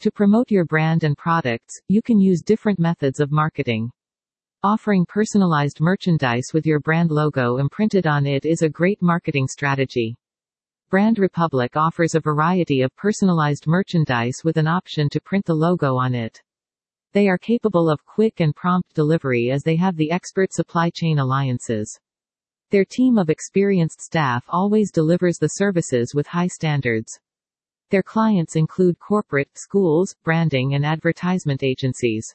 To promote your brand and products, you can use different methods of marketing. Offering personalized merchandise with your brand logo imprinted on it is a great marketing strategy. Brand Republic offers a variety of personalized merchandise with an option to print the logo on it. They are capable of quick and prompt delivery as they have the expert supply chain alliances. Their team of experienced staff always delivers the services with high standards. Their clients include corporate, schools, branding and advertisement agencies.